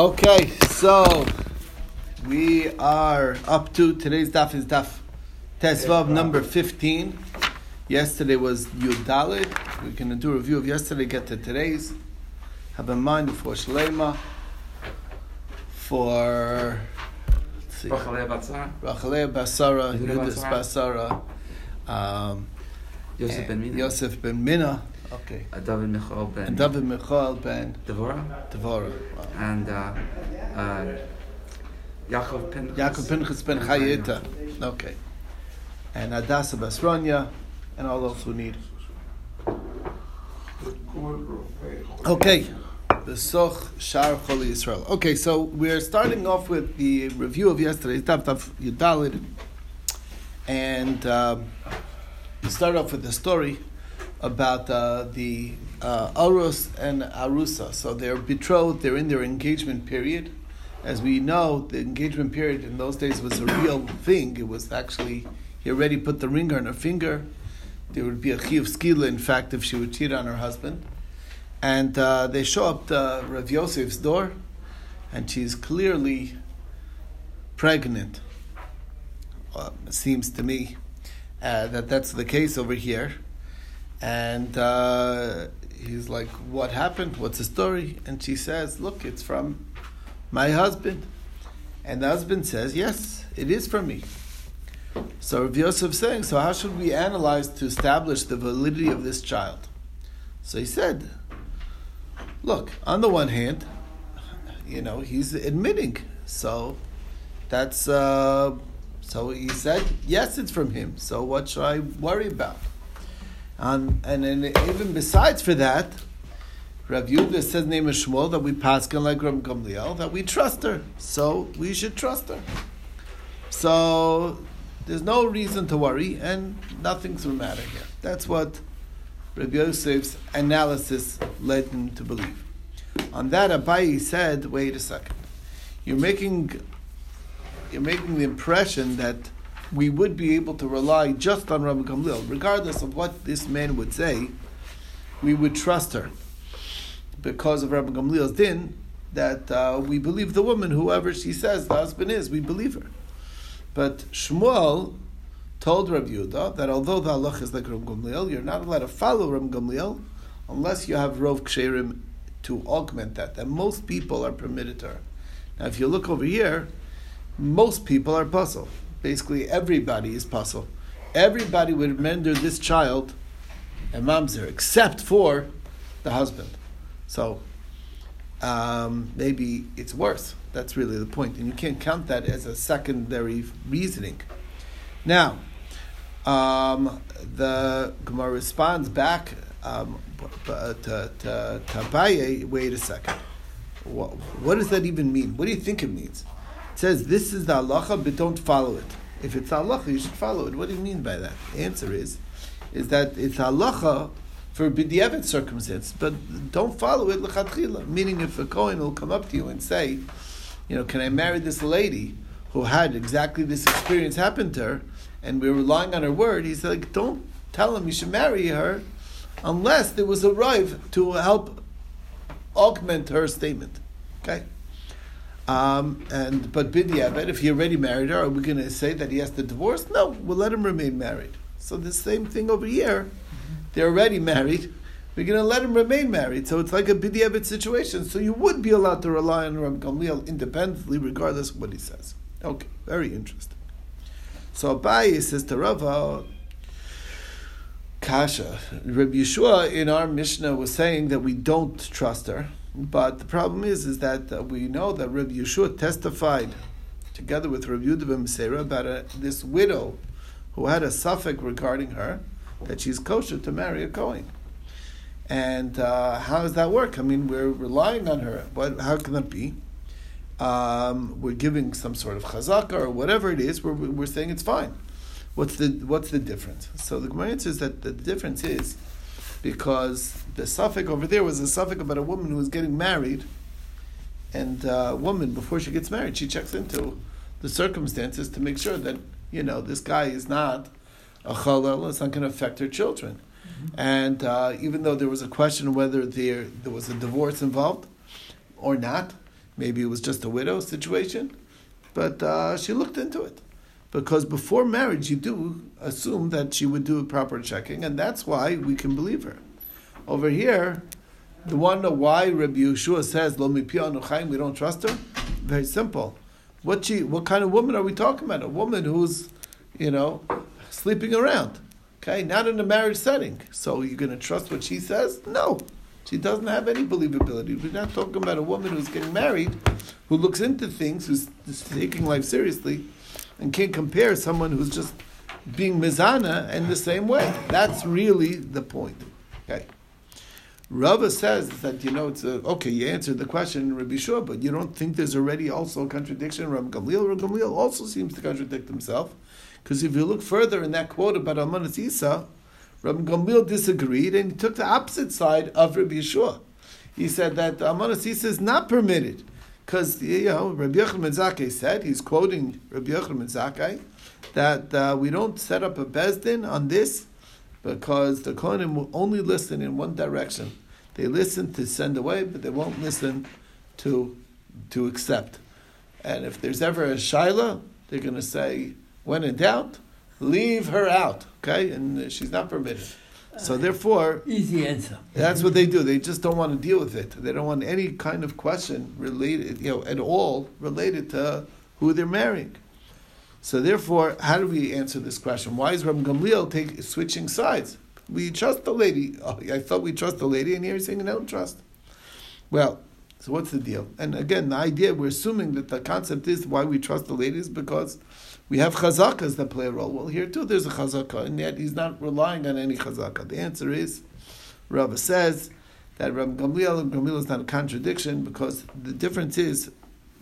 Okay, so we are up to today's daf is daf Tesvav number 15. Yesterday was Yud Dalit. We're going to do a review of yesterday, get to today's. Have in mind for Shalema, for Rachalei Batzar, Rachalea Basara, Yudas Basara, um, Yosef ben Mina, Yosef ben Mina, okay, David Michal ben and David Michal ben Devorah, Devorah, wow. and uh, uh, Yaakov Pinchas. Yaakov Pinchas ben Chayeta. Okay. And Adasa Basronya, and all those who need. Okay. The Soch Shar Choli Israel. Okay, so we're starting off with the review of yesterday's Daf Daf Yudalid. And um, we start off with the story about uh, the uh, Arus and Arusa. So they're betrothed, they're in their engagement period. As we know, the engagement period in those days was a real thing. It was actually, he already put the ring on her finger. There would be a chiyuv skila, in fact, if she would cheat on her husband. And uh, they show up to Rav Yosef's door, and she's clearly pregnant. Uh, it seems to me uh, that that's the case over here. And uh, he's like, What happened? What's the story? And she says, Look, it's from my husband. And the husband says, Yes, it is from me. So Rav Yosef saying, So how should we analyze to establish the validity of this child? So he said, Look, on the one hand, you know, he's admitting. So that's uh, so he said, yes, it's from him. So what should I worry about? And then even besides for that, Rav Yehuda says name is Shmuel that we pass like Ram Gamliel that we trust her. So we should trust her. So there's no reason to worry, and nothing's the matter here. That's what Rabbi Yosef's analysis led him to believe. On that, Abayi said, "Wait a second. You're making you're making the impression that we would be able to rely just on Rabbi Gamliel, regardless of what this man would say. We would trust her because of Rabbi Gamliel's din that uh, we believe the woman, whoever she says the husband is, we believe her. But Shmuel told Rabbi Yehuda that although the halach is like Rabbi Gamliel, you're not allowed to follow Rabbi Gamliel unless you have Rov Ksherim to augment that. That most people are permitted to her. Now, if you look over here, most people are pasul. Basically, everybody is pasul. Everybody would render this child a mamzer, except for the husband. So um, maybe it's worse. That's really the point. and you can't count that as a secondary reasoning. Now, um, the Gemara responds back um, to, to, to Abaye, Wait a second. What, what does that even mean? What do you think it means? Says this is the halacha, but don't follow it. If it's halacha, you should follow it. What do you mean by that? The answer is, is that it's halacha for b'diavad circumstance, but don't follow it lechatchila. Meaning, if a kohen will come up to you and say, you know, can I marry this lady who had exactly this experience happen to her, and we're relying on her word, he's like, don't tell him you should marry her unless there was a rive to help augment her statement. Okay? Um, and but b'diavad, if he already married her, are we going to say that he has to divorce? No, we'll let him remain married. So the same thing over here. They're already married. We're going to let him remain married. So it's like a b'diavad situation. So you would be allowed to rely on Rabbi Gamliel independently, regardless of what he says. Okay, very interesting. So Abaye says to Rava, Kasha. Rabbi Yeshua in our Mishnah was saying that we don't trust her, but the problem is, is that uh, we know that Rabbi Yeshua testified together with Rabbi Yehuda Meseira about a, this widow who had a suffix regarding her that she's kosher to marry a Kohen. And uh, how does that work? I mean, we're relying on her. What, how can that be? Um, we're giving some sort of chazaka or whatever it is. We're, we're saying it's fine. What's the what's the difference? So the Gemara answers that the difference is because the suffix over there was a suffix about a woman who was getting married, and a woman before she gets married, she checks into the circumstances to make sure that you know this guy is not a chalal, it's not going to affect her children. And uh, even though there was a question whether there there was a divorce involved or not, maybe it was just a widow situation, but uh, she looked into it. Because before marriage, you do assume that she would do a proper checking, and that's why we can believe her. Over here, the one why Rabbi Yeshua says Lo we don't trust her. Very simple. What she, what kind of woman are we talking about? A woman who's, you know, sleeping around. Okay, not in a marriage setting. So you're going to trust what she says? No, she doesn't have any believability. We're not talking about a woman who's getting married, who looks into things, who's taking life seriously, and can't compare someone who's just being mizana in the same way. That's really the point. Okay. Rava says that you know it's a, okay. You answered the question, Rabbi Shua, but you don't think there's already also a contradiction. Rabbi Gamliel, Rabbi Gamliel also seems to contradict himself, because if you look further in that quote about Almanas Isa, Rabbi Gamliel disagreed and he took the opposite side of Rabbi Yeshua. He said that Almanas Isa is not permitted because you know Rabbi Yochanan Zakkai said he's quoting Rabbi Yochanan Zakkai that uh, we don't set up a beis din on this because the Kohanim will only listen in one direction. They listen to send away, but they won't listen to to accept. And if there's ever a shaila, they're going to say, when in doubt, leave her out. Okay, and she's not permitted. So therefore, easy answer. That's what they do. They just don't want to deal with it. They don't want any kind of question related, you know, at all related to who they're marrying. So therefore, how do we answer this question? Why is Rabbi Gamliel take, switching sides? We trust the lady. Oh, I thought we trust the lady, and here he's saying I don't trust. Well, so what's the deal? And again, the idea we're assuming that the concept is why we trust the ladies because we have chazakas that play a role. Well, here too there's a chazaka, and yet he's not relying on any chazaka. The answer is, Rava says that Rabbi Gamliel and Gamliel is not a contradiction because the difference is,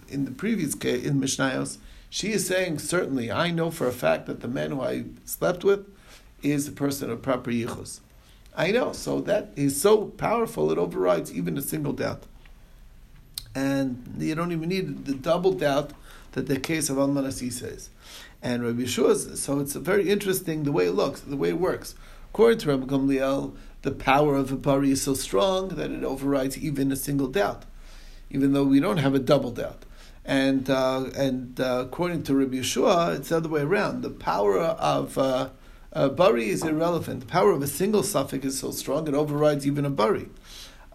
in the previous case in Mishnayos, she is saying certainly I know for a fact that the man who I slept with is a person of proper yichus. I know, so that is so powerful it overrides even a single doubt. And you don't even need the double doubt that the case of Almanasi says. And Rabbi Yeshua, so it's very interesting the way it looks, the way it works. According to Rabbi Gamliel, the power of a bari is so strong that it overrides even a single doubt, even though we don't have a double doubt. And uh, and uh, according to Rabbi Yeshua, it's the other way around. The power of uh, a bari is irrelevant. The power of a single suffix is so strong it overrides even a bari.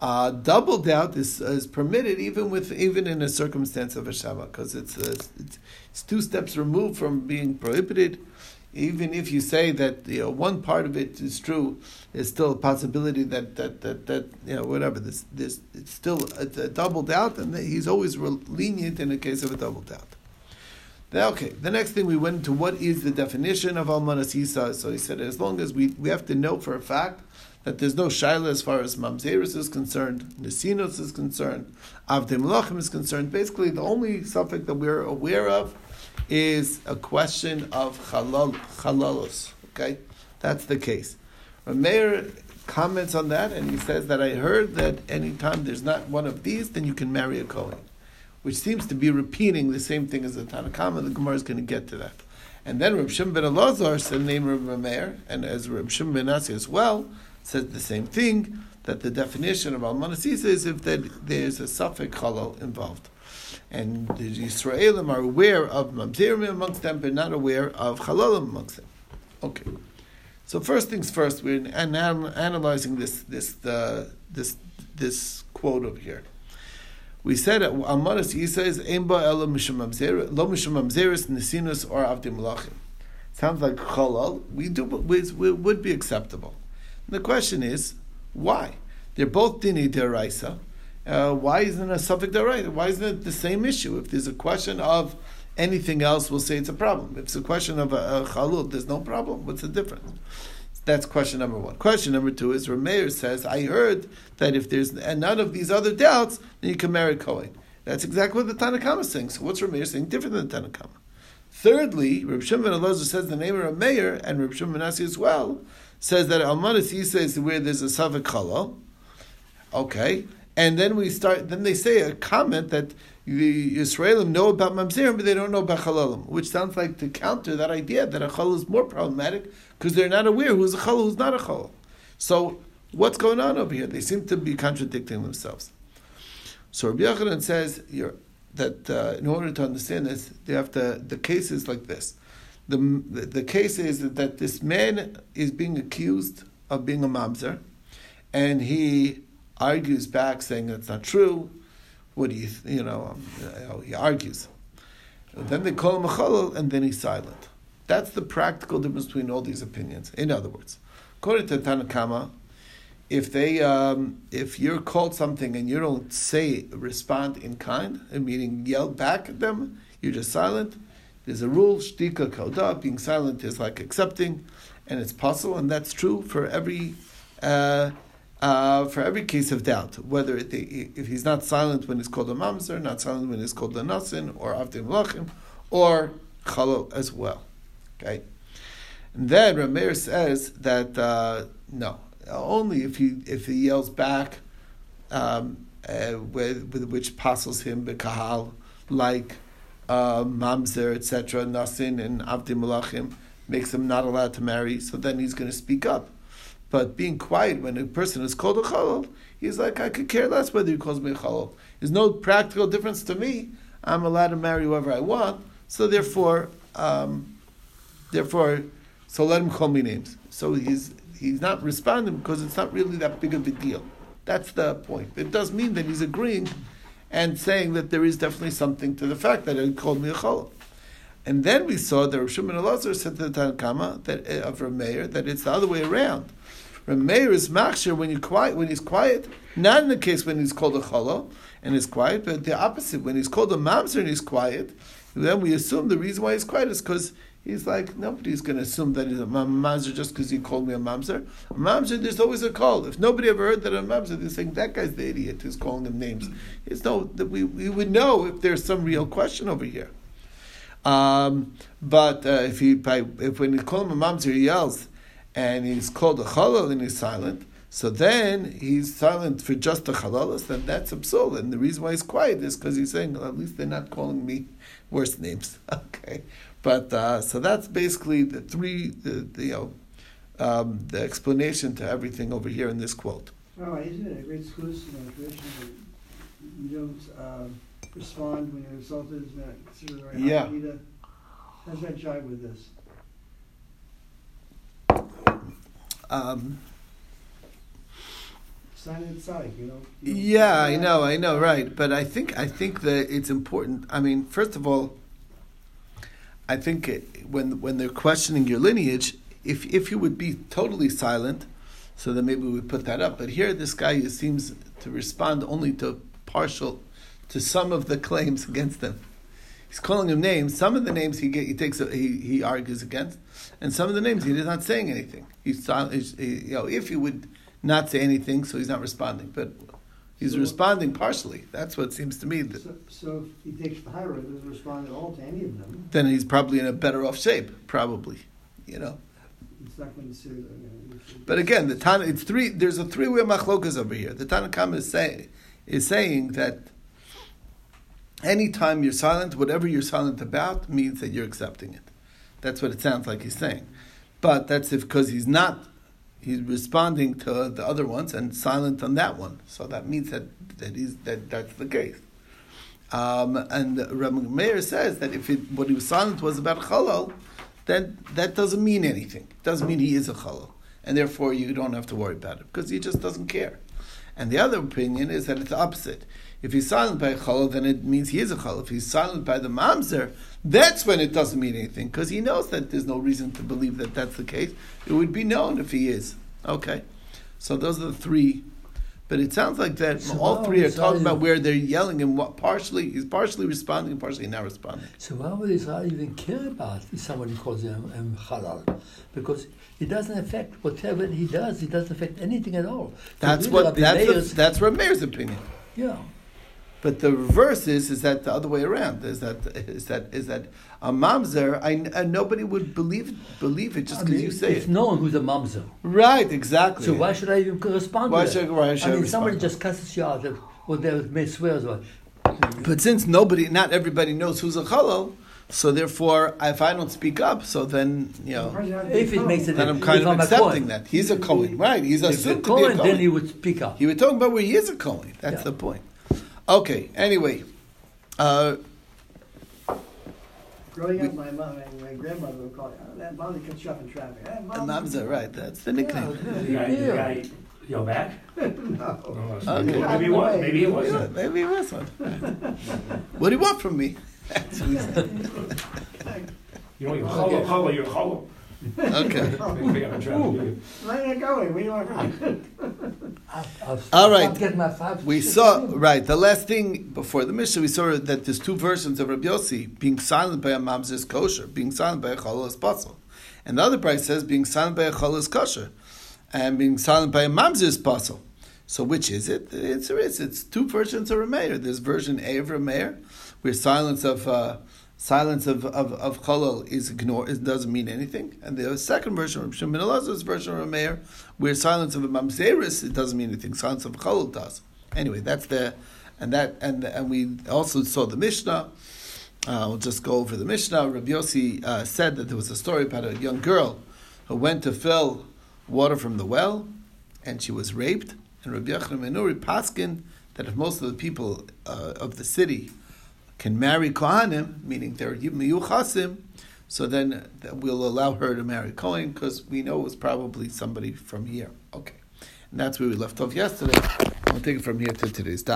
Uh, double doubt is, is permitted even with even in a circumstance of a Shabbat because it's, uh, it's, it's two steps removed from being prohibited. Even if you say that you know one part of it is true, there's still a possibility that that that, that you know whatever this this it's still a, a double doubt, and he's always lenient in the case of a double doubt. Okay, the next thing we went into what is the definition of almanas isa. So he said as long as we we have to know for a fact that there's no shaila as far as mamzeris is concerned, nesinos is concerned, avdei malachim is concerned. Basically, the only subject that we're aware of is a question of halal, halalos. Okay, that's the case. Rameir comments on that, and he says that I heard that anytime there's not one of these, then you can marry a kohen, which seems to be repeating the same thing as the Tanna Kamma. The Gemara is going to get to that. And then Reb Shimon ben Elazar the name of Rameir, and as Reb Shimon ben Nasi as well, says the same thing, that the definition of Almanasisa is if that there's a suffix halal involved. And the Israelim are aware of Mamzerim amongst them, but not aware of Halalim amongst them. Okay. So first things first, we're analyzing this this uh, this this quote over here. We said that Amaras Isa is Emba Elo Lo Mishum Mamzeris Nisinus or Avdi Malachim. Sounds like halal. We do we, would be acceptable. The question is, why? They're both dini deraisa. Uh, why isn't a suffix deraisa? Why isn't it the same issue? If there's a question of anything else, we'll say it's a problem. If it's a question of a, a chalul, there's no problem. What's the difference? That's question number one. Question number two is Rameir says, I heard that if there's none of these other doubts, then you can marry Kohen. That's exactly what the Tanna Kamma is saying. So what's Rameir saying different than the Tanna Kamma? Thirdly, Reb Shimon Elazar says the name of Rameir, and Reb Shimon Nasi as well, says that Almanis Isa is where there's a Savik Chala. Okay. And then we start, then they say a comment that the Israelim know about Mamzerim, but they don't know about Chalalim, which sounds like to counter that idea that a Chalal is more problematic because they're not aware who's a Chalal, who's not a Chalal. So, what's going on over here? They seem to be contradicting themselves. So Rabbi Yochanan says, that uh, in order to understand this, you have to. The case is like this. The, the, case is that this man is being accused of being a mamzer, and he argues back saying that's not true. What do you, th- you know, um, you he argues. Then they call him a cholol, and then he's silent. That's the practical difference between all these opinions. In other words, according to Tanakama, if they um, if you're called something and you don't say respond in kind, meaning yell back at them, you're just silent. There's a rule, shtika kauda, being silent is like accepting, and it's possible, and that's true for every uh, uh, for every case of doubt, whether it, if he's not silent when he's called a mamzer, not silent when he's called a nasin, or avdim lachim, or chalo as well. Okay, and then Rameir says that uh, no, only if he if he yells back, um, uh, with, with which passes him bekahal, like uh, mamzer, etc., nasin and avdim malachim, makes him not allowed to marry. So then he's going to speak up. But being quiet when a person is called a chalal, he's like, I could care less whether he calls me a chalal. There's no practical difference to me. I'm allowed to marry whoever I want. So therefore, um, therefore, so let him call me names. So he's he's not responding because it's not really that big of a deal. That's the point. It does mean that he's agreeing and saying that there is definitely something to the fact that it called me a chalal. And then we saw that Rav Shimon Elazar said to the Tanakama that uh, of Rameir that it's the other way around. Rameir is machshir when you quiet when he's quiet, not in the case when he's called a chalal and is quiet, but the opposite when he's called a mamzer and he's quiet. Then we assume the reason why he's quiet is because he's like nobody's going to assume that he's a mamzer just because he called me a mamzer. A mamzer, there's always a call. If nobody ever heard that a mamzer, they're saying that guy's the idiot who's calling him names. It's no that we we would know if there's some real question over here. Um, but uh, if he if when you call him a mamzer, he yells, and he's called a chalal and he's silent. So then he's silent for just the chalalas, then that's absurd. And the reason why he's quiet is because he's saying, well, at least they're not calling me worse names. Okay, but uh, so that's basically the three, the, the you know, um, the explanation to everything over here in this quote. Oh, isn't it a great excuse in tradition that you don't um, respond when you're insulted? Isn't that considered very Yeah. Hakida? How's that jive with this? Um, Sign inside, you know. you Yeah, I know, I know, right. But I think I think that it's important. I mean, first of all, I think when when they're questioning your lineage, if if you would be totally silent, so then maybe we put that up. But here, this guy seems to respond only to partial, to some of the claims against them. He's calling him names. Some of the names he get, he takes he, he argues against, and some of the names he is not saying anything. He's. He's, he, you know, if he would not say anything, so he's not responding. But he's So- responding partially. That's what seems to me. That, So, so if he takes the road, doesn't respond at all to any of them, then he's probably in a better off shape. Probably, you know. it's not going to consider. You know, if- But again, the Tana, it's three. There's a three-way machlokas over here. The Tanna Kamma is saying is saying that anytime you're silent, whatever you're silent about means that you're accepting it. That's what it sounds like he's saying. But that's if because he's not, he's responding to the other ones and silent on that one. So that means that that he's that that's the case. Um, and Rabbi Meir says that if it, what he was silent was about chalal, then that doesn't mean anything. It doesn't mean he is a chalal, and therefore you don't have to worry about it because he just doesn't care. And the other opinion is that it's opposite. If he's silent by a then it means he is a chalal. If he's silent by the mamzer, that's when it doesn't mean anything because he knows that there's no reason to believe that that's the case. It would be known if he is. Okay, so those are the three. But it sounds like that So all three are talking about where they're yelling and what partially he's partially responding and partially not responding. So why would Israel even care about if somebody calls him um, halal? Because it doesn't affect whatever he does. It doesn't affect anything at all. That's what that's the, that's Rameir's opinion. yeah. But the reverse is is that the other way around is that is that is that a mamzer I, uh, nobody would believe believe it just I because mean, you say it. it's it. known who's a mamzer. Right, exactly. So why should I even respond Why to should- that? why should I I mean, somebody just cusses you out, or they may swear as well. But since nobody, not everybody knows who's a chalal, so therefore, if I don't speak up, so then you know, If it makes a then I'm kind of accepting that he's a Kohen, right? He's assumed you're to be a Cohen, then he would speak up. He would talk about where he is a Kohen. That's Yeah. the point. Okay. Anyway, Uh, Growing We- up, my mom, my, my grandmother would call it, oh, that mommy cuts you off in traffic. That mommy. Mamza, right? That's the nickname. it's no The big guy, the deal. guy yelled back? No. No, it's- Okay. Maybe it was, maybe it wasn't. maybe it was one. what do you want from me? That's what he said. You know, you're hollow, hollow, you're hollow. Okay. Big thing on traffic. Where are you going? Where do you want from me? I've, I've All stopped right. getting my five, We saw right the last thing before the Mishnah. We saw that there's two versions of Rabbi Yossi: being silent by a mamzer is kosher, being silent by a chalal is possible, and the other price says being silent by a chalal is kosher, and being silent by a mamzer is possible. So which is it? The answer is it's two versions of Rameir. There's version A of Rameir, where silence of uh, silence of of, of chalal is ignored, it doesn't mean anything, and the second version of Shimon Elazar's version of Rameir, where silence of mamzeris it doesn't mean anything. Silence of chalal does. Anyway, that's the and that and and we also saw the Mishnah. Uh, we'll just go over the Mishnah. Rabbi Yossi uh, said that there was a story about a young girl who went to fill water from the well, and she was raped. And Rabbi Yochanan Menuri paskin that if most of the people uh, of the city can marry kohanim, meaning they're miyuchasim, so then we'll allow her to marry Kohen because we know it was probably somebody from here. Okay, and that's where we left off yesterday. I'll take it from here to today's daf.